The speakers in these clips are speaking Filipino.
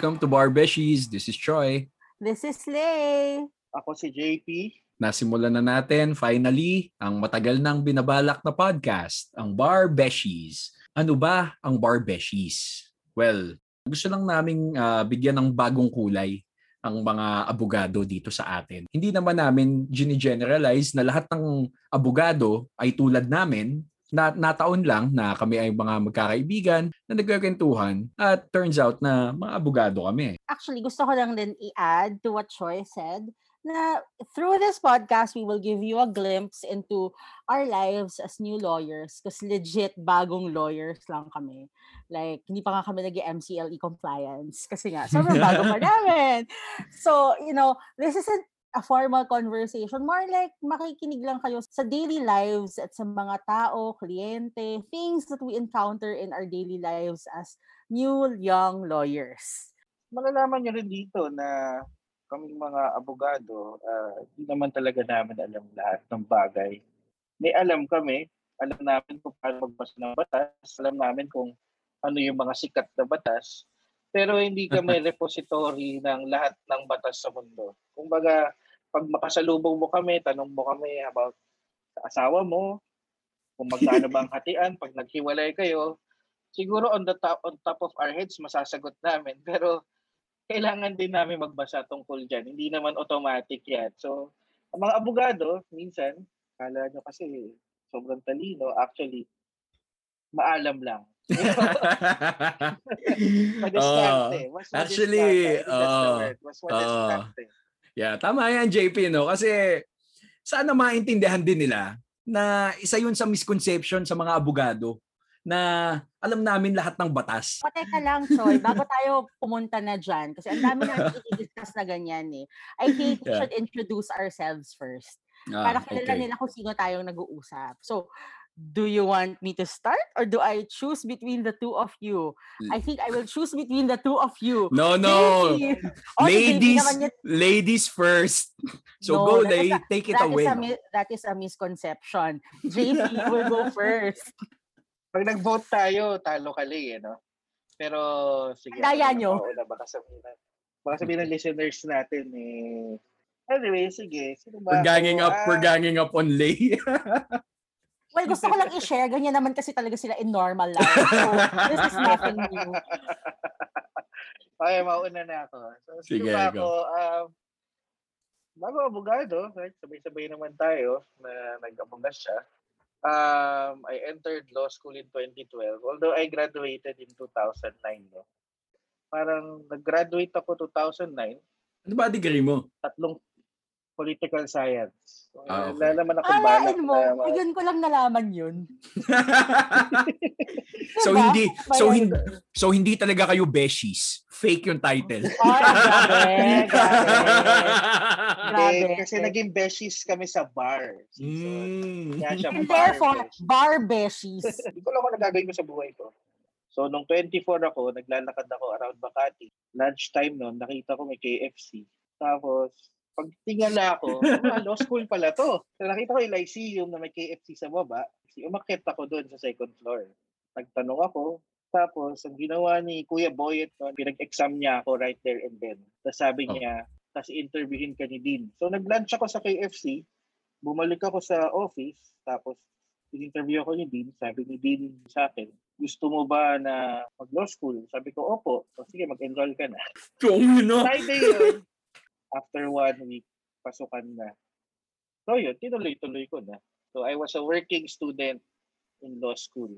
Welcome to Bar Beshies. This is Troy. This is Lay. Ako si JP. Nasimulan na natin finally ang matagal nang binabalak na podcast, ang Bar Beshies. Ano ba ang Bar Beshies? Well, gusto lang naming ah, bigyan ng bagong kulay ang mga abogado dito sa atin. Hindi naman namin gini-generalize na lahat ng abogado ay tulad namin na nataon lang na kami ay mga magkakaibigan na nagkakwentuhan at turns out na mga abogado kami. Actually, gusto ko lang din i-add to what Troy said na through this podcast, we will give you a glimpse into our lives as new lawyers because legit bagong lawyers lang kami. Like, hindi pa nga kami nag MCLE compliance kasi nga, sobrang bago pa namin. So, you know, this isn't a formal conversation. More like makikinig lang kayo sa daily lives at sa mga tao, kliyente, things that we encounter in our daily lives as new young lawyers. Malalaman nyo rin dito na kaming mga abogado, ah, hindi naman talaga namin alam lahat ng bagay. May alam kami, alam namin kung paano magbasa ng batas, alam namin kung ano yung mga sikat na batas, pero hindi kami repository ng lahat ng batas sa mundo. Kumbaga, pag makasalubong mo kami, tanong mo kami about sa asawa mo, kung magkano ba ang hatian, pag naghiwalay kayo, siguro on the top on top of our heads masasagot namin pero kailangan din namin magbasa tungkol dyan. Hindi naman automatic yan. So, ang mga abogado, minsan, kala nyo kasi sobrang talino. Actually, maalam lang. Madiskarte. Mas Oh, actually, think that's the oh. Mas madiskarte. Yeah, tama yan JP no kasi sana maintindihan din nila na isa yun sa misconception sa mga abogado na alam namin lahat ng batas. O teka lang, Troy, bago tayo pumunta na dyan, kasi ang dami natin i-discuss na ganyan eh. I think we Yeah. should introduce ourselves first. Ah, Para kilala okay. nila kung sino tayong nag-uusap. So, do you want me to start or do I choose between the two of you? I think I will choose between the two of you. No, no. Oh, Ladies, ladies first. So No, go, a- Take it That away. is, a, that is a misconception. JP will go first. Pag nag-vote tayo, talo ka eh, no? Pero, sige. Na nyo. mauna. Baka sabihin, na- baka sabihin ng listeners natin eh. Anyway, sige. Sino ba We're ganging up, we're Ah, ganging up on Lay. Well, gusto ko lang i-share. Ganyan naman kasi talaga sila in normal life. So, this is nothing new. Okay, mauna na ako. So, Sige, ba go. ako? Um, bago abogado, right? sabay-sabay naman tayo na nag-abogas siya. Um, I entered law school in 2012, although I graduated in 2009. No? Parang nag-graduate ako 2009, ano ba degree mo? tatlong political science. So, Ah, okay. Wala naman akong balak Alain mo, na ngayon ko lang nalaman yun. so Diba? hindi so hindi so hindi talaga kayo beshies. Fake yung title. Ay, grabe, grabe. Eh, Grabe. kasi naging beshies kami sa bar. So, Mm. kaya siya And bar therefore, beshies. bar beshies. Hindi ko lang kung nagagawin ko sa buhay ko. So, nung 24 ako, naglalakad ako around Makati. Lunchtime noon, nakita ko may KFC. Tapos, pag tingala ako, ah, law school pala to. So, nakita ko yung Lyceum na may KFC sa baba. Si umakyat ako doon sa second floor. Nagtanong ako. Tapos, ang ginawa ni Kuya Boyet noon, pinag-exam niya ako right there and then. Tapos sabi Oh. niya, tapos interviewin ka ni Dean. So, nag-lunch ako sa KFC. Bumalik ako sa office. Tapos, in-interview ako ni Dean. Sabi ni Dean sa akin, gusto mo ba na mag-law school? Sabi ko, opo. O, sige, mag-enroll ka na. Kung no. Friday yun. After one week, pasukan na. So yun, tinuloy-tuloy ko na. So I was a working student in law school.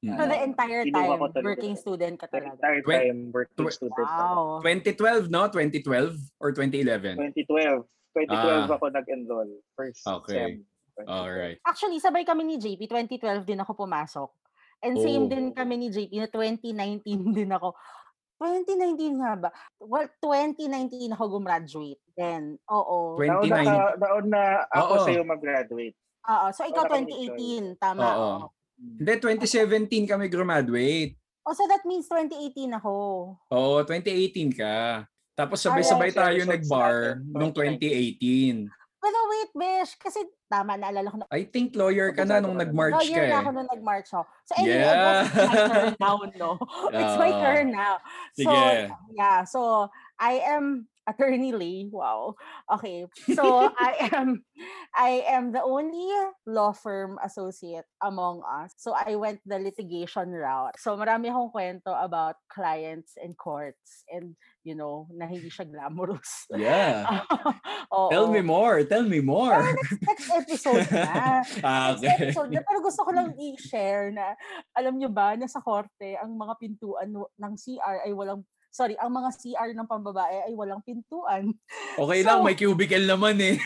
For the Mm. entire time, working student ka The talaga. entire Twen- time working student. Wow. 2012 no? 2012 or 2011? 2012. 2012 Ah. ako nag-enroll. First Okay. sem. 2012. All right. Actually, sabay kami ni JP. 2012 din ako pumasok. And same Oh. din kami ni JP na 2019 din ako. 2019 nga ba? Well, 2019 ako gumraduate. Then, oo. Twen- Nauna, 29. ka, nauna ako Oo. sa'yo mag-graduate. Oo. So, ikaw Wala kami 2018. Tama. Oo. oo. Hindi, 2017 kami graduate. Oh, so that means 2018 ako. Oo, 2018 ka. Tapos sabay-sabay Ay, tayo nag-bar nung 2018. Pero wait, Besh, kasi tama, naalala ko na. I think lawyer ka na nung nag-march ka Lawyer eh. na ako nung nag-march ako. So anyway, Yeah. it's my turn now, no? It's my Ah. turn now. So, Sige. yeah. So, I am attorney Lee. Wow. Okay. So, I am I am the only law firm associate among us. So, I went the litigation route. So, marami akong kwento about clients and courts and, you know, na hindi siya glamorous. Yeah. Oo. Tell me more. Tell me more. Next episode na. ah, Next okay. episode na. Pero gusto ko lang i-share na, alam nyo ba, na sa korte, ang mga pintuan ng CR ay walang, sorry, ang mga CR ng pambabae ay walang pintuan. Okay lang, So- may cubicle naman eh.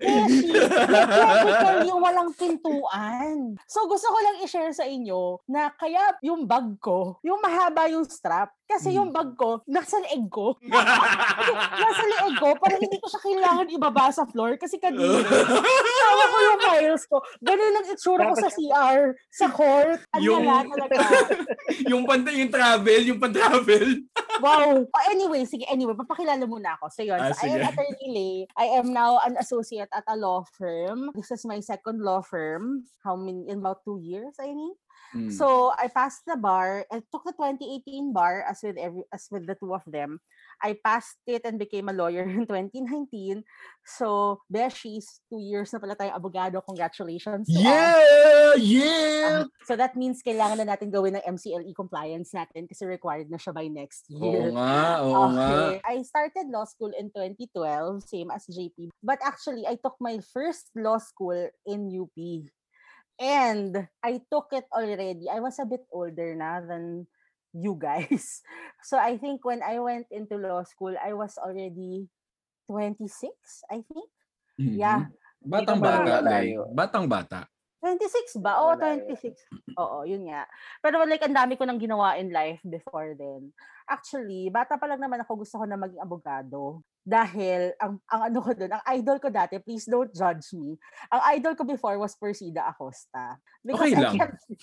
Technical yung walang pintuan. So gusto ko lang i-share sa inyo na kaya yung bag ko, yung mahaba yung strap, kasi yung Hmm. bag ko, nasa leeg ko. nasa leeg ko, parang hindi ko siya kailangan ibaba sa floor kasi kadiri. Tawa ko yung files ko. Ganun ang itsura ko sa CR, sa court. Ang Yung- yung... talaga. yung pan yung travel, yung pan-travel. Wow. Oh, anyway, sige, anyway, papakilala muna ako. So yun, Ah, so I am sige. Attorney Lay. I am now an associate at a law firm. This is my second law firm. How many? In about two years, I think. Hmm. So I passed the bar. I took the 2018 bar as with every as with the two of them. I passed it and became a lawyer in 2019. So, Beshies, two years na pala tayong abogado. Congratulations. to us. yeah! Yeah! Um, so that means kailangan na natin gawin ng MCLE compliance natin kasi required na siya by next year. Oo nga, oo nga. Okay. I started law school in 2012, same as JP. But actually, I took my first law school in UP. And I took it already. I was a bit older na than you guys. So I think when I went into law school, I was already 26, I think. Mhm. Yeah. Batang ka bata. Lay. Batang bata. 26 ba? Oo, Wala eh. 26. Oo, yun nga. Pero like, ang dami ko nang ginawa in life before then. Actually, bata pa lang naman ako gusto ko na maging abogado. Dahil, ang, ang ano ko doon, ang idol ko dati, please don't judge me. Ang idol ko before was Persida Acosta. Okay I lang.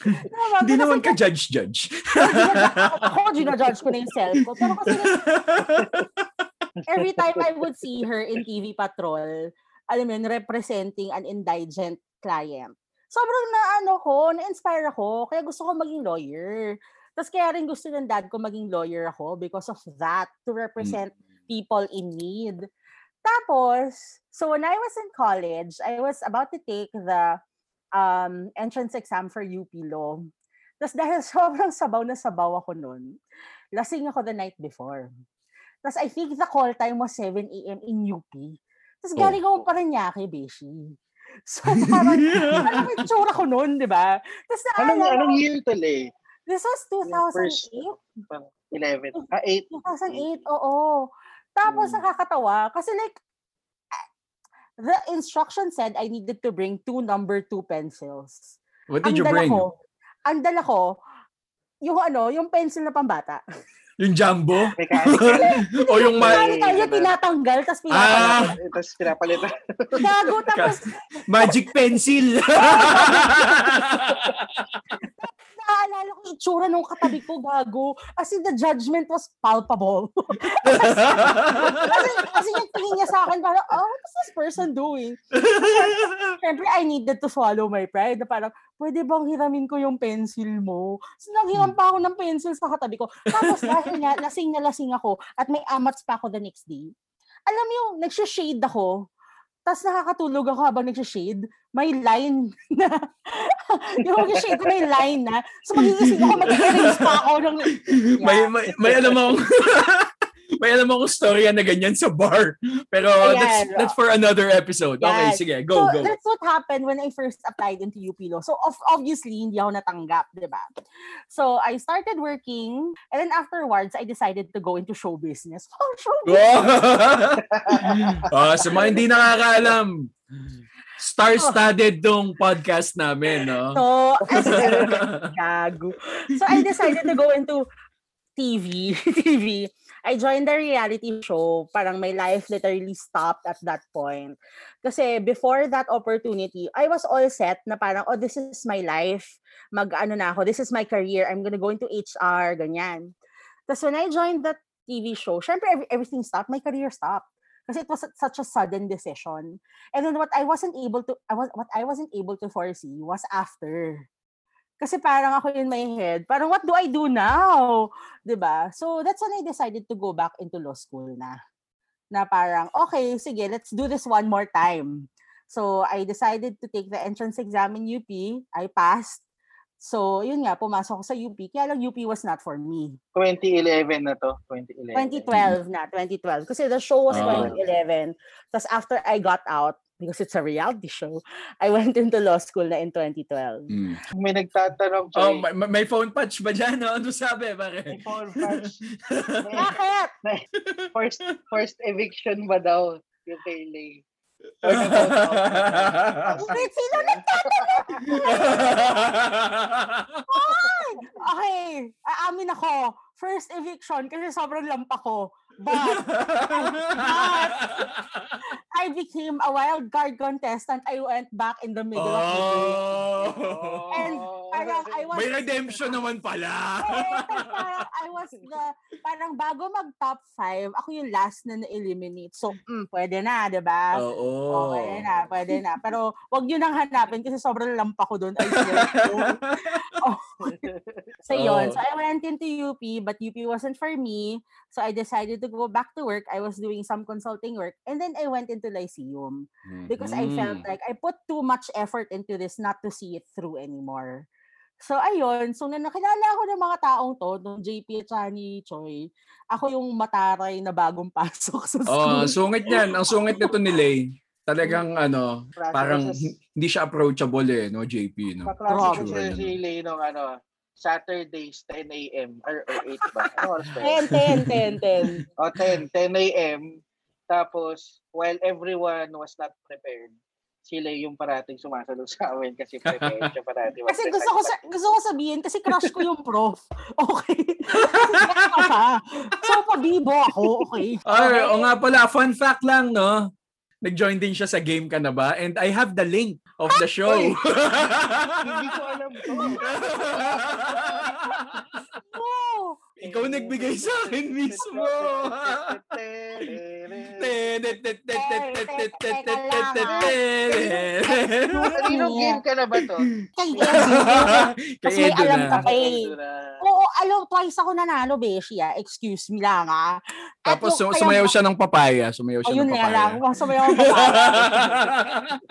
Hindi because naman ka judge-judge. kept- ako, ginajudge ko na yung self ko. Pero kasi every time I would see her in TV Patrol, alam mo yun, representing an indigent client. Sobrang na ano ko, na-inspire ako, kaya gusto ko maging lawyer. Tapos kaya rin gusto ng dad ko maging lawyer ako because of that, to represent people in need. Tapos, so when I was in college, I was about to take the um, entrance exam for UP Law. Tapos dahil sobrang sabaw na sabaw ako nun, lasing ako the night before. Tapos I think the call time was 7 a.m. in UP. Tapos Oh. galing ako pa rin Paranaque, Beshi. So parang, parang yung tsura ko nun, di ba? Tapos Anong, naalala anong year to, Lay? this was Yung first- 2008. Pang 11. Ah, 8. 2008, oo. Tapos Mm. nakakatawa kasi like ah, the instruction said I needed to bring two number two pencils. What did ang you dala bring? ko, ang dala ko, yung ano, yung pencil na pambata. Yung jumbo? O yung ma- Mechanical yung tinatanggal, tapos Ah! pinapalagay. Tapos pinapalitan. Gago, tapos magic pencil? naalala ko yung itsura nung katabi ko, gago. As in, the judgment was palpable. kasi, kasi yung tingin niya sa akin, parang, oh, what is this person doing? Siyempre, I needed to swallow my pride na parang, pwede bang hiramin ko yung pencil mo? So, naghiram pa ako ng pencil sa katabi ko. Tapos dahil nga, lasing na lasing ako at may amats pa ako the next day, alam mo yung, nagsha-shade ako. Tapos nakakatulog ako habang nagsha-shade. May line na, yung mag-shade ko may line na. So magigising ako, mag-erase pa ako ng, may, may, may alam akong may alam akong storya na ganyan sa bar. Pero Ayan. that's that's for another episode. Okay, Yan. sige, go, so go. that's what happened when I first applied into UP Law. So of, obviously, hindi ako natanggap, di ba? So I started working and then afterwards, I decided to go into show business. Oh, show business! Ah, sa mga hindi nakakaalam, star-studded tong podcast namin, no? So, as gago. So I decided to go into TV. TV. I joined the reality show. Parang my life literally stopped at that point. Kasi before that opportunity, I was all set na parang, oh, this is my life. Mag-ano na ako. This is my career. I'm gonna go into HR, ganyan. Tapos when I joined that TV show, syempre every, everything stopped. My career stopped. Kasi it was such a sudden decision. And then what I wasn't able to, I was, what I wasn't able to foresee was after. Kasi parang ako in my head, parang what do I do now? 'Di ba? So that's when I decided to go back into law school na. Na parang, okay, sige, let's do this one more time. So I decided to take the entrance exam in UP. I passed. So, yun nga, pumasok ako sa UP. Kaya lang UP was not for me. 2011 na to. 2011. 2012 na, 2012. Kasi the show was Ah. 2011. Tapos after I got out, because it's a reality show, I went into law school na in 2012. Mm. May nagtatanong, Oh, Choy. may, may phone patch ba dyan? no? Ano sabi? Bakit? May phone patch. Bakit? first, first eviction ba daw yung kay Lay? Wait, sino Okay, aamin ako. First eviction kasi sobrang lampa ko. But I became a wild card contestant. I went back in the middle of the game. oh. And parang I was May redemption naman pala. Parang I was the, parang bago mag top 5, ako yung last na na-eliminate. So, mm, pwede na, di ba? Oo. Oh, pwede na, pwede na. Pero, wag nyo nang hanapin kasi sobrang lampa ko doon. You. Oh. So, yun. So, I went into UP, but UP wasn't for me. So, I decided to go back to work. I was doing some consulting work. And then, I went into Lyceum because I felt Mhm. like I put too much effort into this not to see it through anymore. So, ayun. So, na nakilala ako ng mga taong to, nung JP at ni Choi, ako yung mataray na bagong pasok sa Oh, school. sungit yan. Ang sungit nito ni Lay. Talagang ano, parang hindi siya approachable eh, no, JP, no? Kaklase ko siya si Lay nung ano, Saturdays, 10 a.m. Or, or 8 ba? Ano oras ba? yun? 10, 10, 10, 10. O, 10. 10 a.m. Tapos, while everyone was not prepared, sila yung parating sumasalog sa amin kasi prepared siya parating. Kasi gusto ko, sa, gusto ko sabihin, kasi crush ko yung prof. Okay. Siya. So, pabibo ako. Okay. Ay, o nga pala, fun fact lang, no? Nag-join din siya sa Game Ka Na Ba? And I have the link of the show. Hindi ko alam to. Oh, Ikaw nagbigay sa akin mismo. Kanino game ka na ba to? kay may Edo alam ka pa eh. Oo, alam, twice ako nanalo, Beshi, ah. Excuse me lang, ah. At Tapos yung- sumayaw siya ng papaya. Sumayaw siya Ayun ng nga lang, papaya. sumayaw ako pa.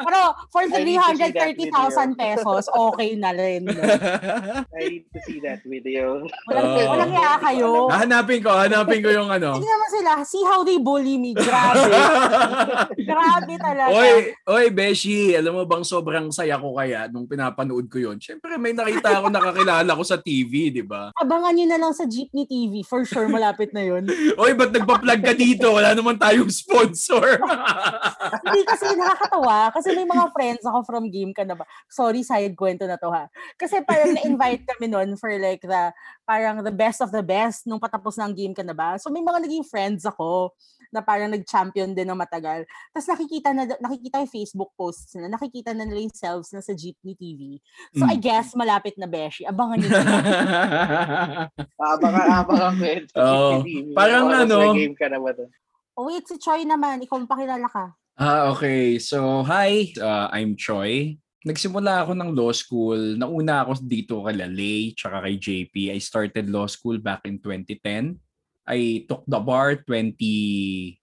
Pero for I need to see that 330,000 pesos, okay na rin. I need to see that video. Walang, walang hiya kayo. Hanapin ko, hanapin ko yung ano. Tingnan mo sila, see how they bully me. Grabe. Grabe talaga. Oy, oy, Beshi, alam mo bang sobrang saya ko kaya nung pinapanood ko yon. Siyempre may nakita ako nakakilala ko sa TV, di ba? Abangan nyo na lang sa Jeepney TV. For sure, malapit na yun. Oy, ba't nagpa-plug ka dito? Wala naman tayong sponsor. Hindi kasi nakakatawa. Kasi may mga friends ako from game ka na ba. Sorry, side kwento na to ha. Kasi parang na-invite kami nun for like the, parang the best of the best nung patapos ng game ka na ba. So may mga naging friends ako na parang nag-champion din ng matagal. Tapos nakikita na nakikita yung Facebook posts na, nakikita na nila yung selves na sa Jeepney TV. So I Mm. guess malapit na Beshi. Abangan lang. Abang-abang ang kwento. Oo. Hindi, Parang oras ano, na game ka na ba to? oh, wait, si Choi naman. Ikaw pakilala ka. Ah, okay. So, hi. Uh, I'm Choi. Nagsimula ako ng law school. Nauna ako dito kay Lay tsaka kay JP. I started law school back in 2010. I took the bar 2017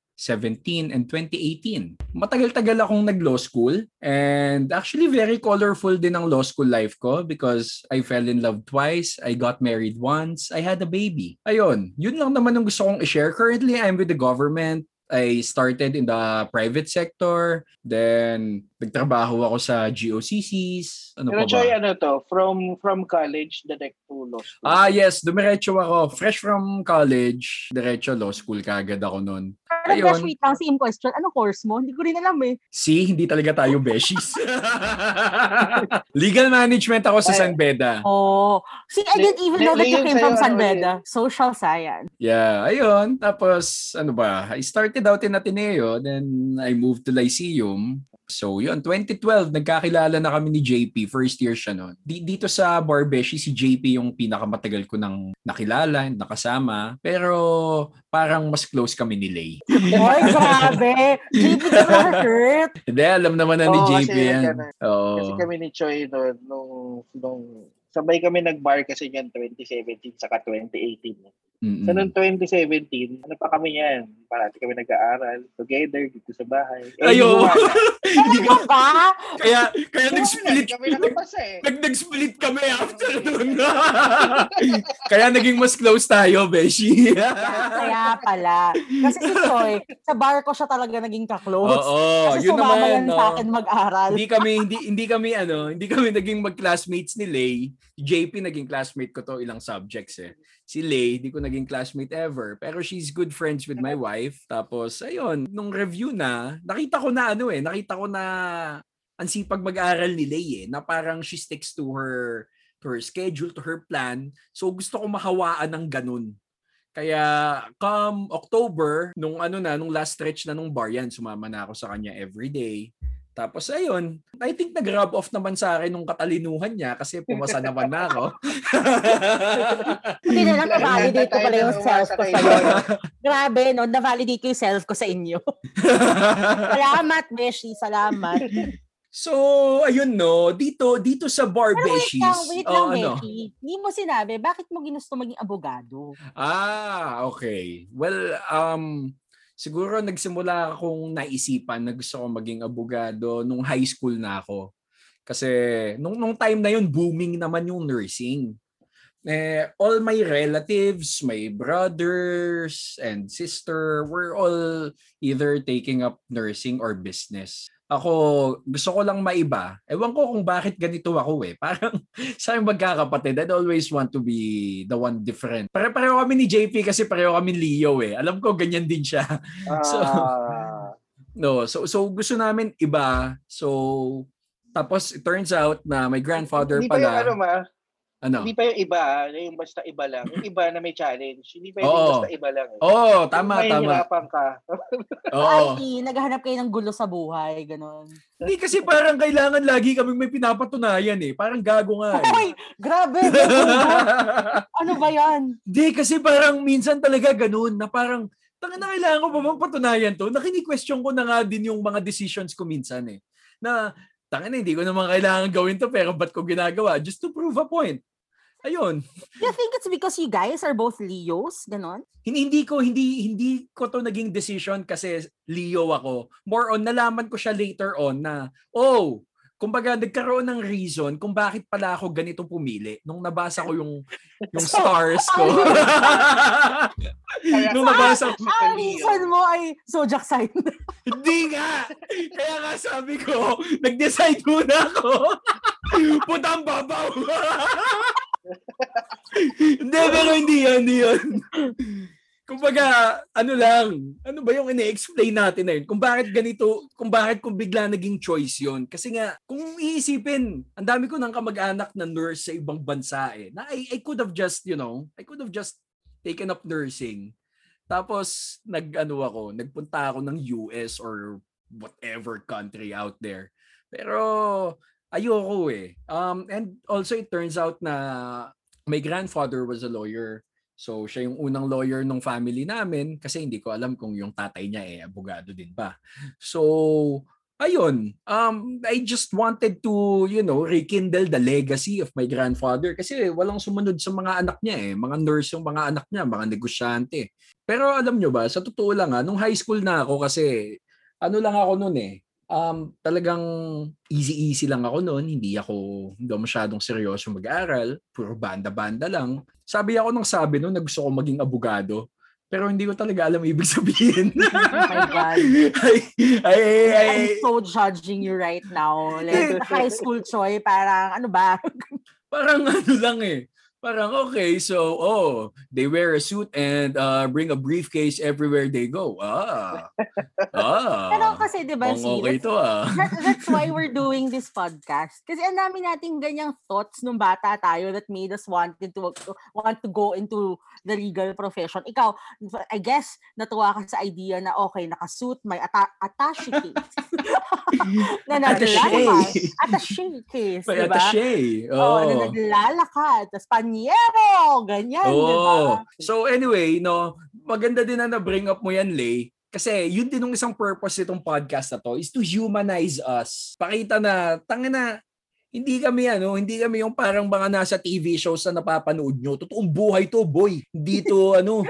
and 2018. Matagal-tagal akong nag-law school and actually very colorful din ang law school life ko because I fell in love twice, I got married once, I had a baby. Ayun, yun lang naman yung gusto kong i-share. Currently, I'm with the government. I started in the private sector. Then, nagtrabaho ako sa GOCCs. Ano Pero pa? Choy, ano to? From from college, direct to law school. Ah, yes. Dumiretso ako. Fresh from college. Diretso law school kagad ako nun. Pero Ayun. Besh, wait lang, same question. Ano course mo? Hindi ko rin alam eh. See, hindi talaga tayo beshies. Legal management ako sa. San Beda. Oh. See, I didn't even know that you came from San ano, Beda. Social science. Yeah, ayun. Tapos, ano ba, I started out in Ateneo, then I moved to Lyceum. So yun, 2012, nagkakilala na kami ni JP. First year siya noon. Dito sa Barbeshi, si JP yung pinakamatagal ko nang nakilala, nakasama. Pero parang mas close kami ni Lay. Oy, grabe! JP ka na hurt. Hindi, alam naman na ni Oo, JP kasi yan. ganun. Oo. Kasi kami ni Choi noon, nung, nung sabay kami nag-bar kasi yan 2017 saka 2018. Mm-mm. So noong 2017, ano pa kami yan? Parati kami nag-aaral together dito sa bahay. Eh, Ayo. Hindi ka, ba? kaya, kaya nag-split Kami eh. Nag nag-split kami after nun. Kaya naging mas close tayo, Beshi. Kaya pala. Kasi si Choi, sa bar ko siya talaga naging kaklose. Oo, Kasi yun naman. yan no. sa akin mag-aral. hindi kami hindi hindi kami ano, hindi kami naging mag-classmates ni Lay. JP naging classmate ko to ilang subjects eh. Si Lay, hindi ko naging classmate ever. Pero she's good friends with my wife. Tapos, ayun, nung review na, nakita ko na ano eh, nakita ko na ang sipag mag-aral ni Lay eh, na parang she sticks to her to her schedule, to her plan. So gusto ko mahawaan ng ganun. Kaya come October, nung ano na, nung last stretch na nung bar yan, sumama na ako sa kanya every day. Tapos ayun, I think nag-rub off naman sa akin nung katalinuhan niya kasi pumasa naman na ako. Hindi na lang na-validate ko pala yung self ko sa'yo. kay- Grabe, no? Na-validate ko yung self ko sa inyo. Salamat, Beshi. Salamat. so, ayun no, dito dito sa bar Pero wait beshies. lang, wait Oh, lang, ano? Beshi. Hindi mo sinabi, bakit mo ginusto maging abogado? Ah, okay. Well, um siguro nagsimula akong naisipan na gusto ko maging abogado nung high school na ako. Kasi nung nung time na yun booming naman yung nursing. Eh, all my relatives, my brothers and sister were all either taking up nursing or business. Ako, gusto ko lang maiba. Ewan ko kung bakit ganito ako eh. Parang sa aking magkakapatid, I'd always want to be the one different. Pare-pareho kami ni JP kasi pareho kami Leo eh. Alam ko ganyan din siya. So- Ah, No, so so gusto namin iba. So tapos it turns out na my grandfather hindi pa yung ano pala ma, ano. hindi pa yung iba, yung basta iba lang. Yung iba na may challenge, hindi pa yung Oo. basta iba lang. Eh. Oh, tama Yung tama. mahihirapan ka. Oo. Ay, naghahanap kayo ng gulo sa buhay, ganon. Hindi kasi parang kailangan lagi kaming may pinapatunayan eh. Parang gago nga eh. Ay, grabe. gago. ano ba yan? Hindi kasi parang minsan talaga ganun na parang tanga na kailangan ko pa bang patunayan to? Nakini-question ko na nga din yung mga decisions ko minsan eh. Na tanga na hindi ko naman kailangan gawin to pero ba't ko ginagawa? Just to prove a point. Ayun. Do you think it's because you guys are both Leos? Ganon? Hindi, hindi ko hindi hindi ko to naging decision kasi Leo ako. More on nalaman ko siya later on na oh, kumbaga nagkaroon ng reason kung bakit pala ako ganito pumili nung nabasa ko yung yung stars ko. Kaya- nung nabasa ko. Ang reason mo ay zodiac sign. Hindi nga. Kaya nga sabi ko, nag-decide muna ako. Putang babaw. hindi, pero hindi yun, hindi yun. Kumbaga, ano lang, ano ba yung ine-explain natin na yun? Kung bakit ganito, kung bakit kung bigla naging choice yun. Kasi nga, kung iisipin, ang dami ko ng kamag-anak na nurse sa ibang bansa eh. Na I, I could have just, you know, I could have just taken up nursing. Tapos, nag-ano ako, nagpunta ako ng US or whatever country out there. Pero, ayoko eh. Um, and also, it turns out na my grandfather was a lawyer. So, siya yung unang lawyer ng family namin kasi hindi ko alam kung yung tatay niya eh, abogado din ba. So, ayun. Um, I just wanted to, you know, rekindle the legacy of my grandfather kasi walang sumunod sa mga anak niya eh. Mga nurse yung mga anak niya, mga negosyante. Pero alam nyo ba, sa totoo lang ha, nung high school na ako kasi, ano lang ako noon eh, um, talagang easy-easy lang ako noon. Hindi ako, hindi masyadong seryoso mag-aaral. Puro banda-banda lang. Sabi ako ng sabi noon na gusto ko maging abogado. Pero hindi ko talaga alam ibig sabihin. Oh my God. ay, ay, ay, ay, I'm so judging you right now. Like, high school Choi, parang ano ba? parang ano lang eh. Parang okay, so oh, they wear a suit and uh, bring a briefcase everywhere they go. Ah. ah. Pero kasi, di ba, see, okay that's, to ah. that, that's why we're doing this podcast. Kasi ang dami nating ganyang thoughts nung bata tayo that made us wanted to, want to go into the legal profession. Ikaw, I guess, natuwa ka sa idea na okay, nakasuit, may ata- attache case. na Attache. naglalakad. Attache case, May di ba? attache. Oo, oh. na Oh. naglalakad. Tapos panyero! Ganyan, di ba? Oh. So anyway, no, maganda din na na-bring up mo yan, Lay. Kasi yun din yung isang purpose nitong podcast na to is to humanize us. Pakita na, tanga na, hindi kami ano, hindi kami yung parang mga nasa TV shows na napapanood nyo. Totoong buhay to, boy. Hindi to ano,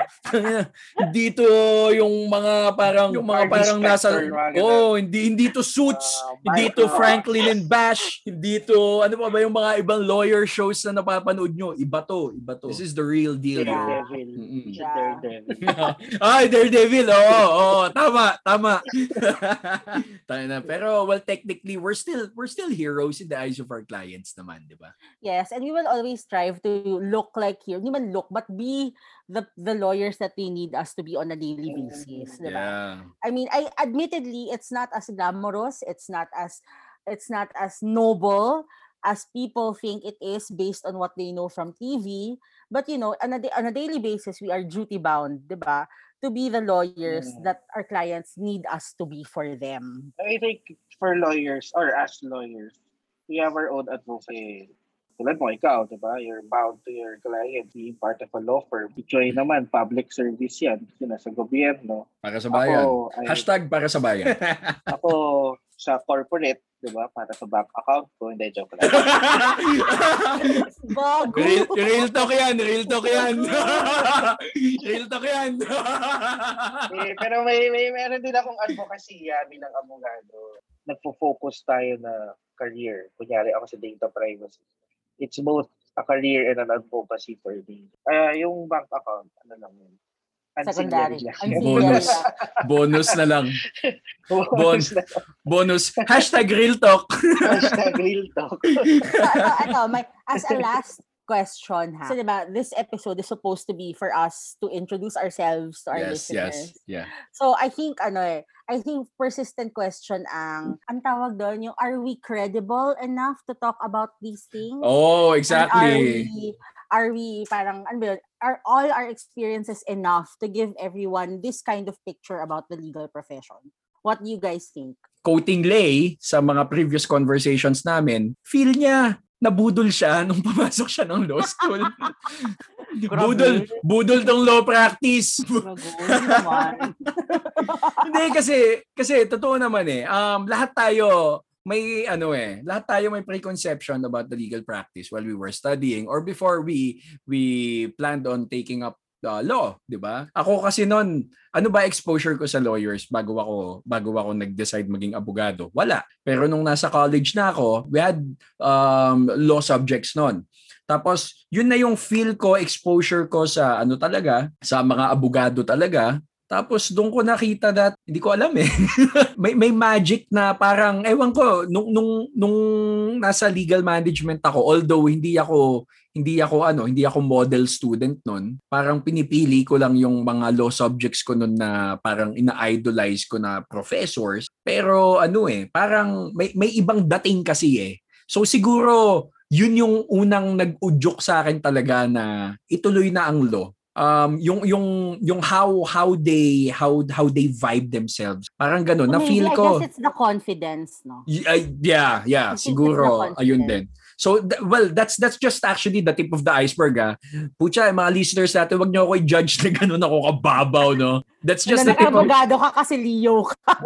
hindi to yung mga parang yung mga parang nasa. Oh, hindi hindi to Suits, Ah, hindi to. Franklin and Bash, hindi to ano pa ba yung mga ibang lawyer shows na napapanood nyo. Iba to, iba to. This is the real deal. yo. Daredevil. Mm-mm. Si Yeah. Daredevil. Ay, Daredevil. Oo, oo, tama, tama. Tayo na. Pero well, technically, we're still we're still heroes in the eyes of our clients naman, di ba? Yes, and we will always strive to look like here. Hindi man look, but be the the lawyers that they need us to be on a daily basis, di ba? Yeah. I mean, I admittedly, it's not as glamorous, it's not as it's not as noble as people think it is based on what they know from TV. But you know, on a, on a daily basis, we are duty bound, di ba? To be the lawyers Mm. that our clients need us to be for them. I think for lawyers or as lawyers, we have our own advocacy. Tulad mo, ikaw, di ba? You're bound to your client, being part of a law firm. Joy naman, public service yan. Kasi nasa gobyerno. Para sa bayan. Ako, ay, Hashtag para sa bayan. ako sa corporate, di ba? Para sa bank account ko. Hindi, joke lang. Bago! real, real talk yan, real talk yan. real talk yan. eh, pero may, may meron din akong advocacy ah, bilang abogado. Nagfo-focus tayo na career. Kunyari ako sa data privacy. It's both a career and an advocacy for me. Ah, yung bank account, ano lang yun? Secondary. Bonus. Bonus na lang. Bonus. Bonus. Hashtag real talk. Hashtag real talk. so, ito, ito, may, as a last question ha. So, diba, this episode is supposed to be for us to introduce ourselves to our yes, listeners. yes. Yeah. So, I think, ano eh, I think persistent question ang, ang tawag doon, yung are we credible enough to talk about these things? Oh, And are exactly. we, are we parang, ano ba yun, are all our experiences enough to give everyone this kind of picture about the legal profession? What do you guys think? Quoting Lay sa mga previous conversations namin, feel niya nabudol siya nung pumasok siya ng law school. budol, budol tong law practice. Hindi kasi kasi totoo naman eh. Um lahat tayo may ano eh, lahat tayo may preconception about the legal practice while we were studying or before we we planned on taking up the law, 'di ba? Ako kasi noon, ano ba exposure ko sa lawyers bago ako bago ako nag-decide maging abogado? Wala. Pero nung nasa college na ako, we had um, law subjects noon. Tapos, yun na yung feel ko, exposure ko sa ano talaga, sa mga abogado talaga. Tapos doon ko nakita that hindi ko alam eh. may may magic na parang ewan ko nung nung nung nasa legal management ako although hindi ako hindi ako ano, hindi ako model student noon. Parang pinipili ko lang yung mga law subjects ko noon na parang ina-idolize ko na professors. Pero ano eh, parang may may ibang dating kasi eh. So siguro yun yung unang nag-udyok sa akin talaga na ituloy na ang law um yung yung yung how how they how how they vibe themselves parang ganun na Maybe, feel I ko guess it's the confidence, no? Y- yeah yeah siguro the ayun din so th- well that's that's just actually the tip of the iceberg ah pucha mga listeners natin wag niyo ako i-judge na ganun ako kababaw no that's just the Just tip of abogado ka kasi Leo ka.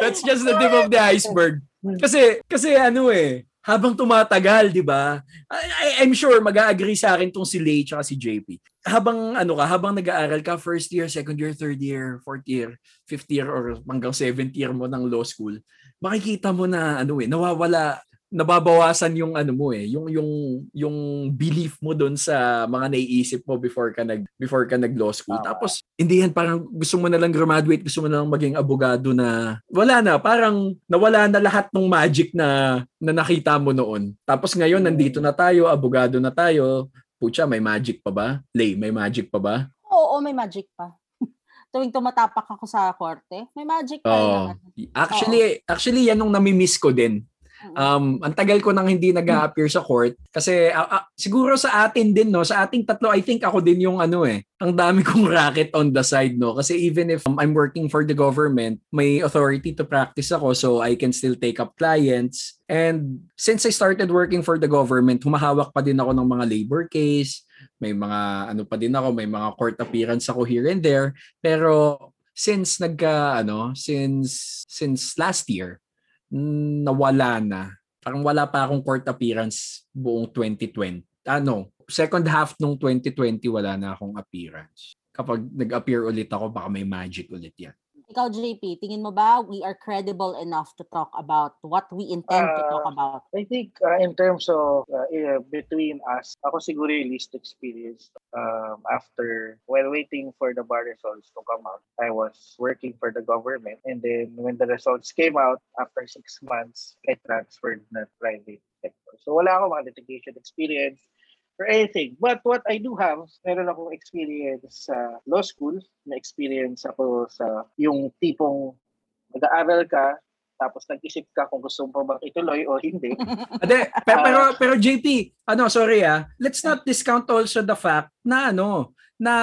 That's just the tip of the iceberg. Kasi kasi ano eh, habang tumatagal, 'di ba? I, I'm sure mag-agree sa akin tong si Lay at si JP. Habang ano ka, habang nag-aaral ka first year, second year, third year, fourth year, fifth year or hanggang seventh year mo ng law school, makikita mo na ano eh, nawawala nababawasan yung ano mo eh, yung yung yung belief mo doon sa mga naiisip mo before ka nag before ka nag law school. Tama. Tapos hindi yan parang gusto mo na lang graduate, gusto mo na lang maging abogado na wala na, parang nawala na lahat ng magic na na nakita mo noon. Tapos ngayon nandito na tayo, abogado na tayo. Pucha, may magic pa ba? Lay, may magic pa ba? Oo, may magic pa. Tuwing tumatapak ako sa korte, may magic pa naman. Actually, actually yan yung nami-miss ko din. Mm. Um, ang tagal ko nang hindi nag-appear sa court kasi ah, ah, siguro sa atin din no, sa ating tatlo I think ako din yung ano eh. Ang dami kong racket on the side no kasi even if um, I'm working for the government, may authority to practice ako so I can still take up clients. And since I started working for the government, humahawak pa din ako ng mga labor case, may mga ano pa din ako, may mga court appearance ako here and there. Pero since nagka ano, since since last year, nawala na. Parang wala pa akong court appearance buong 2020. Ano, second half nung 2020 wala na akong appearance. Kapag nag-appear ulit ako, baka may magic ulit yan. Ikaw, JP, tingin mo ba we are credible enough to talk about what we intend to talk Ah, about? I think uh, in terms of uh, between us, ako siguro yung least experienced um, after, while waiting for the bar results to come out, I was working for the government. And then when the results came out, after six months, I transferred na private sector. So wala akong mga litigation experience or anything. But what I do have, meron akong experience sa law school, na experience ako sa yung tipong nag-aaral ka, tapos nag-isip ka kung gusto mo bang ituloy o hindi. Ade, pero, pero, pero JP, ano, sorry ah, let's not discount also the fact na ano, na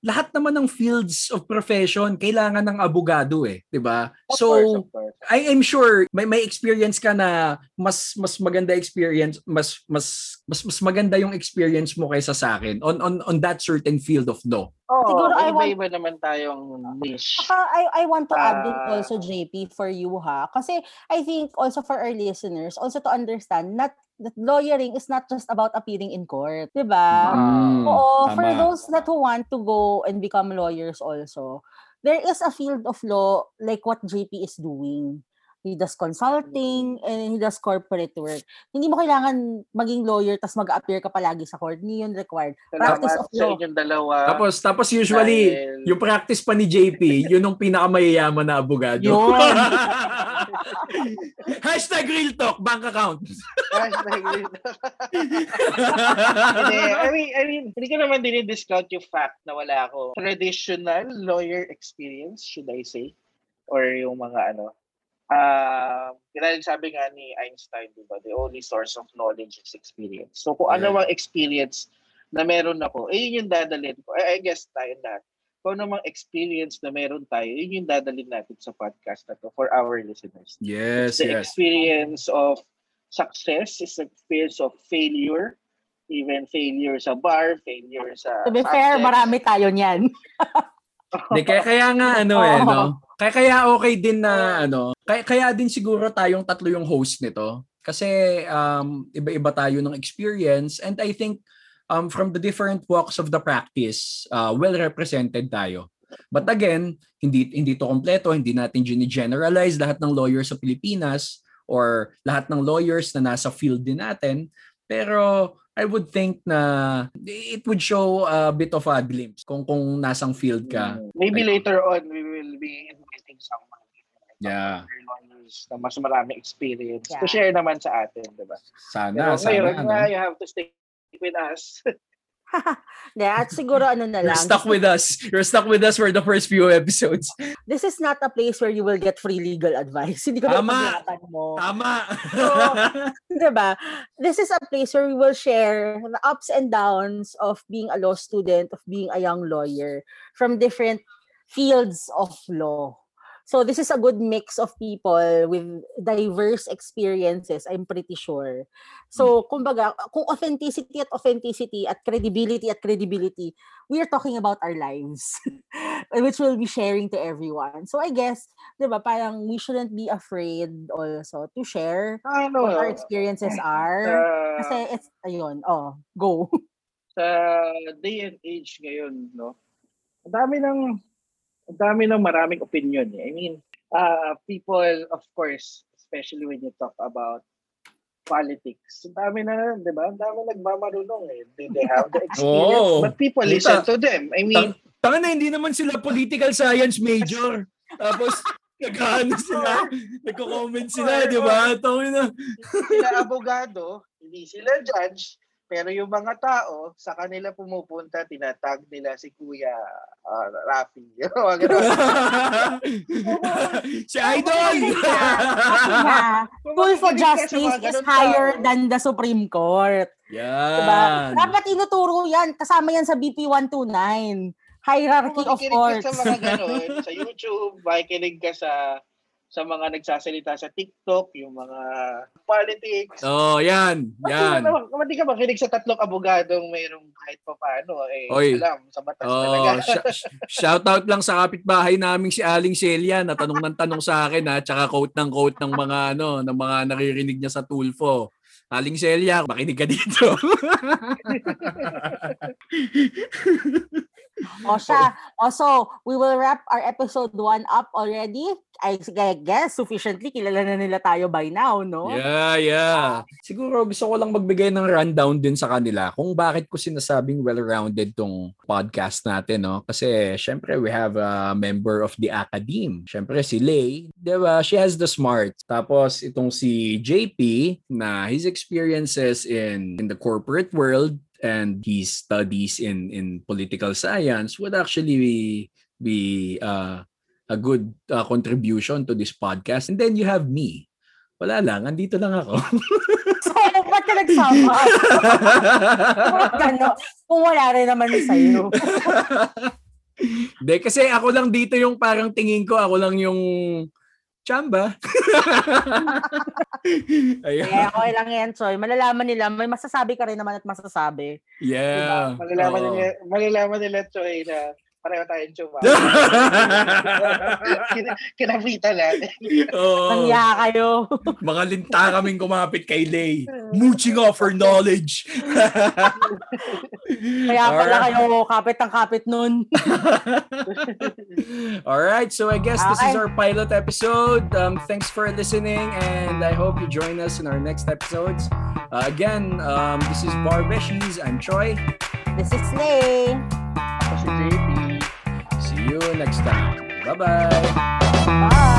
lahat naman ng fields of profession kailangan ng abogado eh, 'di ba? Of So course, of course. I am sure may may experience ka na mas mas maganda experience, mas mas mas mas maganda yung experience mo kaysa sa akin on on on that certain field of law. Oo, Siguro I want- iba-iba naman tayong niche. I, I want to add din Ah. also, JP, for you ha. Kasi I think also for our listeners, also to understand not that lawyering is not just about appearing in court. Diba? Mm, Oo, for tama. those that who want to go and become lawyers also, there is a field of law like what JP is doing. He does consulting and he does corporate work. Hindi mo kailangan maging lawyer tas mag-appear ka palagi sa court. Hindi yun required. practice Salamat of sa law. inyong dalawa. Tapos tapos usually dahil- yung practice pa ni JP, yun yung pinakamayayaman na abogado. Yun. Hashtag real talk, bank account. Hashtag yun. Hindi, I mean, I mean, hindi ko naman dinidiscount yung fact na wala ako traditional lawyer experience, should I say? Or yung mga ano. Ah, uh, sabi nga ni Einstein, di ba, the only source of knowledge is experience. So kung ano Yeah. mang experience na meron ako, eh yun yung dadalhin ko. I, I guess tayo lahat. Kung ano mang experience na meron tayo, yun yung dadalhin natin sa podcast na to for our listeners. Yes, the yes. experience of success is the experience of failure even failure sa bar failure sa To be fair, marami tayo niyan. Di, kaya, kaya nga ano eh, no? Kaya, kaya okay din na ano, kaya, kaya din siguro tayong tatlo yung host nito. Kasi um, iba-iba tayo ng experience and I think um, from the different walks of the practice, uh, well represented tayo. But again, hindi hindi to kompleto, hindi natin generalize lahat ng lawyers sa Pilipinas or lahat ng lawyers na nasa field din natin. Pero I would think na it would show a bit of a glimpse kung kung nasang field ka. Mm. maybe Like- later on we will be inviting someone Yeah. na mas maraming experience to Yeah. share naman sa atin, di ba? Sana, Pero ngayon, sana. nga, no? you have to stay with us. Yeah, at siguro ano na You're lang. stuck with us. You're stuck with us for the first few episodes. This is not a place where you will get free legal advice. Hindi ko Tama. mo. Tama. Diba? This is a place where we will share the ups and downs of being a law student, of being a young lawyer from different fields of law. So this is a good mix of people with diverse experiences, I'm pretty sure. So, kumbaga, kung authenticity at authenticity at credibility at credibility, we are talking about our lives, which we'll be sharing to everyone. So I guess, di ba, parang we shouldn't be afraid also to share ano, what our experiences are. sa, Kasi it's, ayun, oh, go. sa day and age ngayon, no? Ang dami ng ang dami ng maraming opinion. eh. I mean, uh, people, of course, especially when you talk about politics. Ang dami na, di ba? Ang dami nagmamarunong eh. They, they have the experience. But people listen to them. I mean, Tanga na, hindi naman sila political science major. Tapos, nag-ano sila, nagko-comment sila, di ba? Tanga na. sila abogado, hindi sila judge, pero yung mga tao, sa kanila pumupunta, tinatag nila si Kuya uh, Rafi. Si Idol! Tool for Justice is higher tao. than the Supreme Court. Diba? Yan. Dapat inuturo yan. Kasama yan sa BP 129. Hierarchy of Makikinig courts. ka sa mga ganun, sa YouTube, makikinig ka sa sa mga nagsasalita sa TikTok, yung mga politics. Oh, yan. Yan. Hindi ka makinig sa tatlong abogadong mayroong kahit pa paano, eh, Oy. alam, sa batas Oh, talaga. sh- shout out lang sa kapitbahay naming si Aling Celia na tanong ng tanong sa akin ha, tsaka quote ng quote ng mga ano, ng mga naririnig niya sa Tulfo. Aling Celia, makinig ka dito. O siya. Also, we will wrap our episode 1 up already. I I guess sufficiently kilala na nila tayo by now, no? Yeah, yeah. Siguro gusto ko lang magbigay ng rundown din sa kanila kung bakit ko sinasabing well-rounded tong podcast natin, no? Kasi syempre we have a member of the academe. Syempre si Lay, 'di ba? She has the smart. Tapos itong si JP na his experiences in in the corporate world and his studies in in political science would actually be, be uh, a good uh, contribution to this podcast. And then you have me. Wala lang, andito lang ako. So, ba't ka nagsama? Ba't gano'n? Kung wala rin naman sa'yo. Hindi, kasi ako lang dito yung parang tingin ko, ako lang yung chamba. Ayun. Eh, okay lang yan, Choy. Malalaman nila, may masasabi ka rin naman at masasabi. Yeah. malalaman Oo. nila, malalaman nila, Choy, na pareho tayong chuma. Kin- Kinapita natin. Oo. Nangya kayo. Mga linta kaming kumapit kay Lay. Mooching off her knowledge. Kaya pala Alright. kayo kapit ang kapit nun. All right, so I guess this is our pilot episode. Um, thanks for listening, and I hope you join us in our next episodes. Uh, again, um, this is Bar Beshies. I'm Troy. This is Slay. Ako si JP. next time. Bye-bye. Bye.